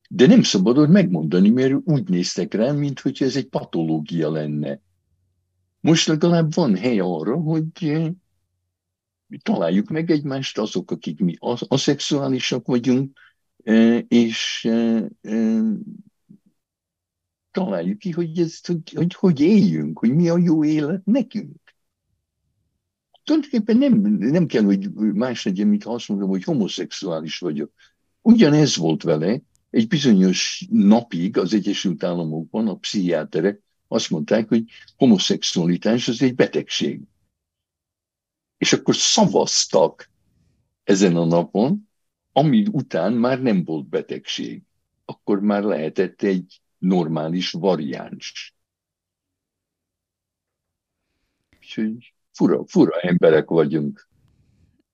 De nem szabadott megmondani, mert úgy néztek rám, mintha ez egy patológia lenne. Most legalább van hely arra, hogy találjuk meg egymást azok, akik mi aszexuálisak vagyunk, és találjuk ki, hogy, ezt, hogy, hogy hogy éljünk, hogy mi a jó élet nekünk. Tulajdonképpen nem, nem kell, hogy más legyen, mint ha azt mondom, hogy homoszexuális vagyok. Ugyanez volt vele, egy bizonyos napig az Egyesült Államokban a pszichiáterek azt mondták, hogy homoszexualitás az egy betegség és akkor szavaztak ezen a napon, ami után már nem volt betegség. Akkor már lehetett egy normális variáns. Úgyhogy fura, fura emberek vagyunk.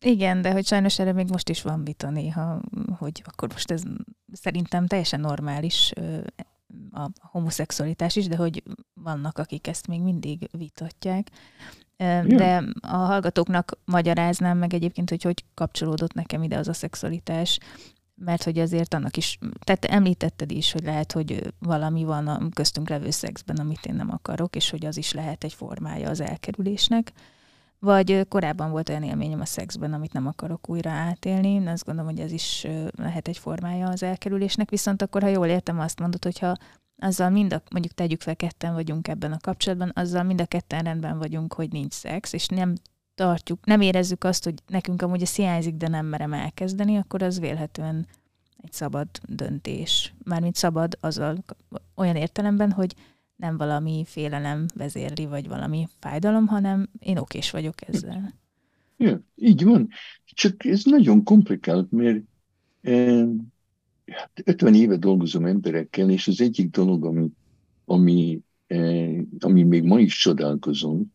Igen, de hogy sajnos erre még most is van vita néha, hogy akkor most ez szerintem teljesen normális a homoszexualitás is, de hogy vannak, akik ezt még mindig vitatják. De a hallgatóknak magyaráznám meg egyébként, hogy hogy kapcsolódott nekem ide az a szexualitás, mert hogy azért annak is, tehát említetted is, hogy lehet, hogy valami van a köztünk levő szexben, amit én nem akarok, és hogy az is lehet egy formája az elkerülésnek. Vagy korábban volt olyan élményem a szexben, amit nem akarok újra átélni. Én azt gondolom, hogy ez is lehet egy formája az elkerülésnek. Viszont akkor, ha jól értem, azt mondod, hogyha azzal mind a, mondjuk tegyük fel, ketten vagyunk ebben a kapcsolatban, azzal mind a ketten rendben vagyunk, hogy nincs szex, és nem tartjuk, nem érezzük azt, hogy nekünk amúgy ez hiányzik, de nem merem elkezdeni, akkor az vélhetően egy szabad döntés. Mármint szabad azzal olyan értelemben, hogy nem valami félelem vezérli, vagy valami fájdalom, hanem én okés vagyok ezzel. Ja, így van. Csak ez nagyon komplikált, mert eh, 50 éve dolgozom emberekkel, és az egyik dolog, ami, ami, eh, ami még ma is csodálkozom,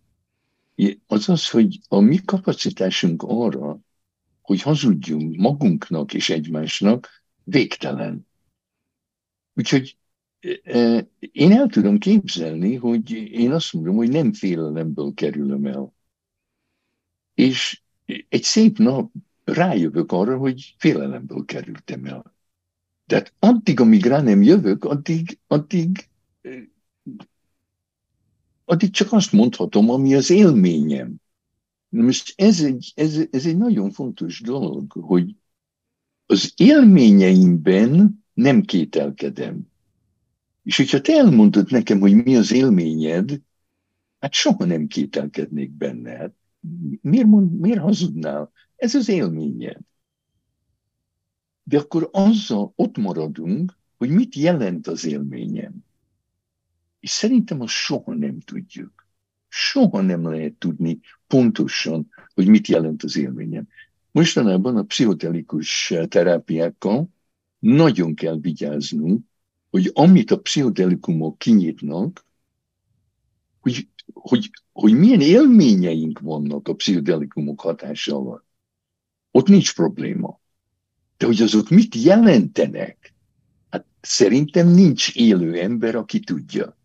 az az, hogy a mi kapacitásunk arra, hogy hazudjunk magunknak és egymásnak, végtelen. Úgyhogy eh, én el tudom képzelni, hogy én azt mondom, hogy nem félelemből kerülöm el. És egy szép nap rájövök arra, hogy félelemből kerültem el. Tehát addig, amíg rá nem jövök, addig, addig, addig csak azt mondhatom, ami az élményem. Most ez egy, ez, ez egy nagyon fontos dolog, hogy az élményeimben nem kételkedem. És hogyha te elmondod nekem, hogy mi az élményed, hát soha nem kételkednék benne. Hát miért, mond, miért hazudnál? Ez az élményed. De akkor azzal ott maradunk, hogy mit jelent az élményem. És szerintem azt soha nem tudjuk. Soha nem lehet tudni pontosan, hogy mit jelent az élményem. Mostanában a pszichotelikus terápiákkal nagyon kell vigyáznunk, hogy amit a pszichodelikumok kinyitnak, hogy, hogy, hogy milyen élményeink vannak a pszichodelikumok hatásával. Ott nincs probléma. De hogy azok mit jelentenek? Hát szerintem nincs élő ember, aki tudja.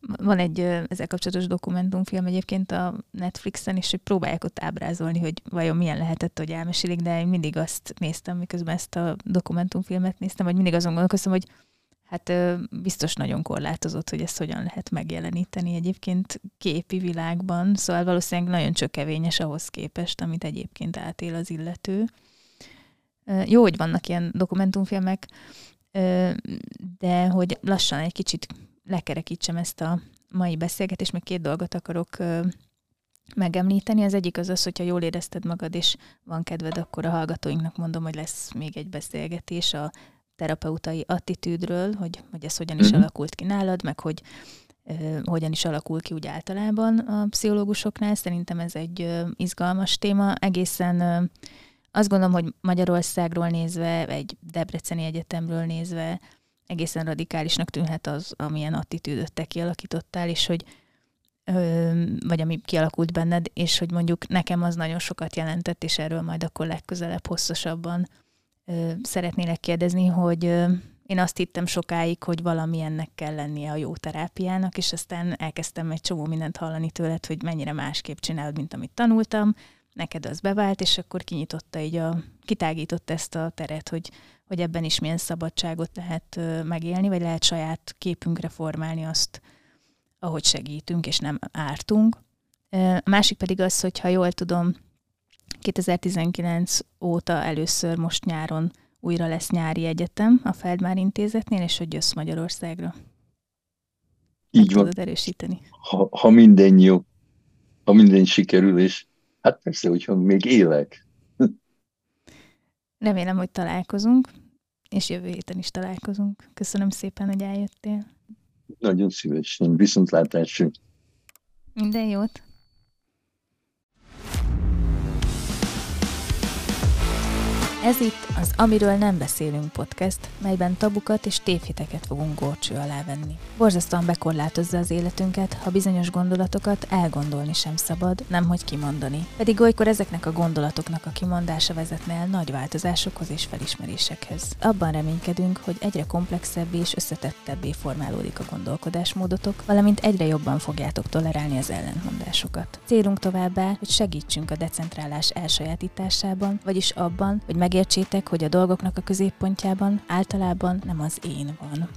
Van egy ezzel kapcsolatos dokumentumfilm egyébként a Netflixen, és hogy próbálják ott ábrázolni, hogy vajon milyen lehetett, hogy elmesélik, de én mindig azt néztem, miközben ezt a dokumentumfilmet néztem, hogy mindig azon gondolkoztam, hogy hát biztos nagyon korlátozott, hogy ezt hogyan lehet megjeleníteni egyébként képi világban, szóval valószínűleg nagyon csökevényes ahhoz képest, amit egyébként átél az illető. Jó, hogy vannak ilyen dokumentumfilmek, de hogy lassan egy kicsit lekerekítsem ezt a mai beszélgetést, meg két dolgot akarok megemlíteni. Az egyik az az, hogyha jól érezted magad, és van kedved, akkor a hallgatóinknak mondom, hogy lesz még egy beszélgetés a terapeutai attitűdről, hogy, hogy ez hogyan is uh-huh. alakult ki nálad, meg hogy uh, hogyan is alakul ki úgy általában a pszichológusoknál. Szerintem ez egy uh, izgalmas téma. Egészen uh, azt gondolom, hogy Magyarországról nézve, egy Debreceni Egyetemről nézve, egészen radikálisnak tűnhet az, amilyen attitűdöt te kialakítottál, és hogy vagy ami kialakult benned, és hogy mondjuk nekem az nagyon sokat jelentett, és erről majd akkor legközelebb hosszasabban szeretnélek kérdezni, hogy én azt hittem sokáig, hogy valamilyennek kell lennie a jó terápiának, és aztán elkezdtem egy csomó mindent hallani tőled, hogy mennyire másképp csinálod, mint amit tanultam, neked az bevált, és akkor kinyitotta így a, kitágított ezt a teret, hogy hogy ebben is milyen szabadságot lehet megélni, vagy lehet saját képünkre formálni azt, ahogy segítünk, és nem ártunk. A másik pedig az, hogy ha jól tudom, 2019 óta először most nyáron újra lesz nyári egyetem a Feldmár Intézetnél, és hogy jössz Magyarországra. Így van. Tudod erősíteni. Ha, ha minden jó, ha minden sikerül, és hát persze, hogyha még élek, Remélem, hogy találkozunk, és jövő héten is találkozunk. Köszönöm szépen, hogy eljöttél. Nagyon szívesen. Viszontlátásra. Minden jót. Ez itt az Amiről nem beszélünk podcast, melyben tabukat és tévhiteket fogunk górcső alá venni. Borzasztóan bekorlátozza az életünket, ha bizonyos gondolatokat elgondolni sem szabad, nemhogy kimondani. Pedig olykor ezeknek a gondolatoknak a kimondása vezetne el nagy változásokhoz és felismerésekhez. Abban reménykedünk, hogy egyre komplexebbé és összetettebbé formálódik a gondolkodásmódotok, valamint egyre jobban fogjátok tolerálni az ellentmondásokat. Célunk továbbá, hogy segítsünk a decentrálás elsajátításában, vagyis abban, hogy Megértsétek, hogy a dolgoknak a középpontjában általában nem az én van.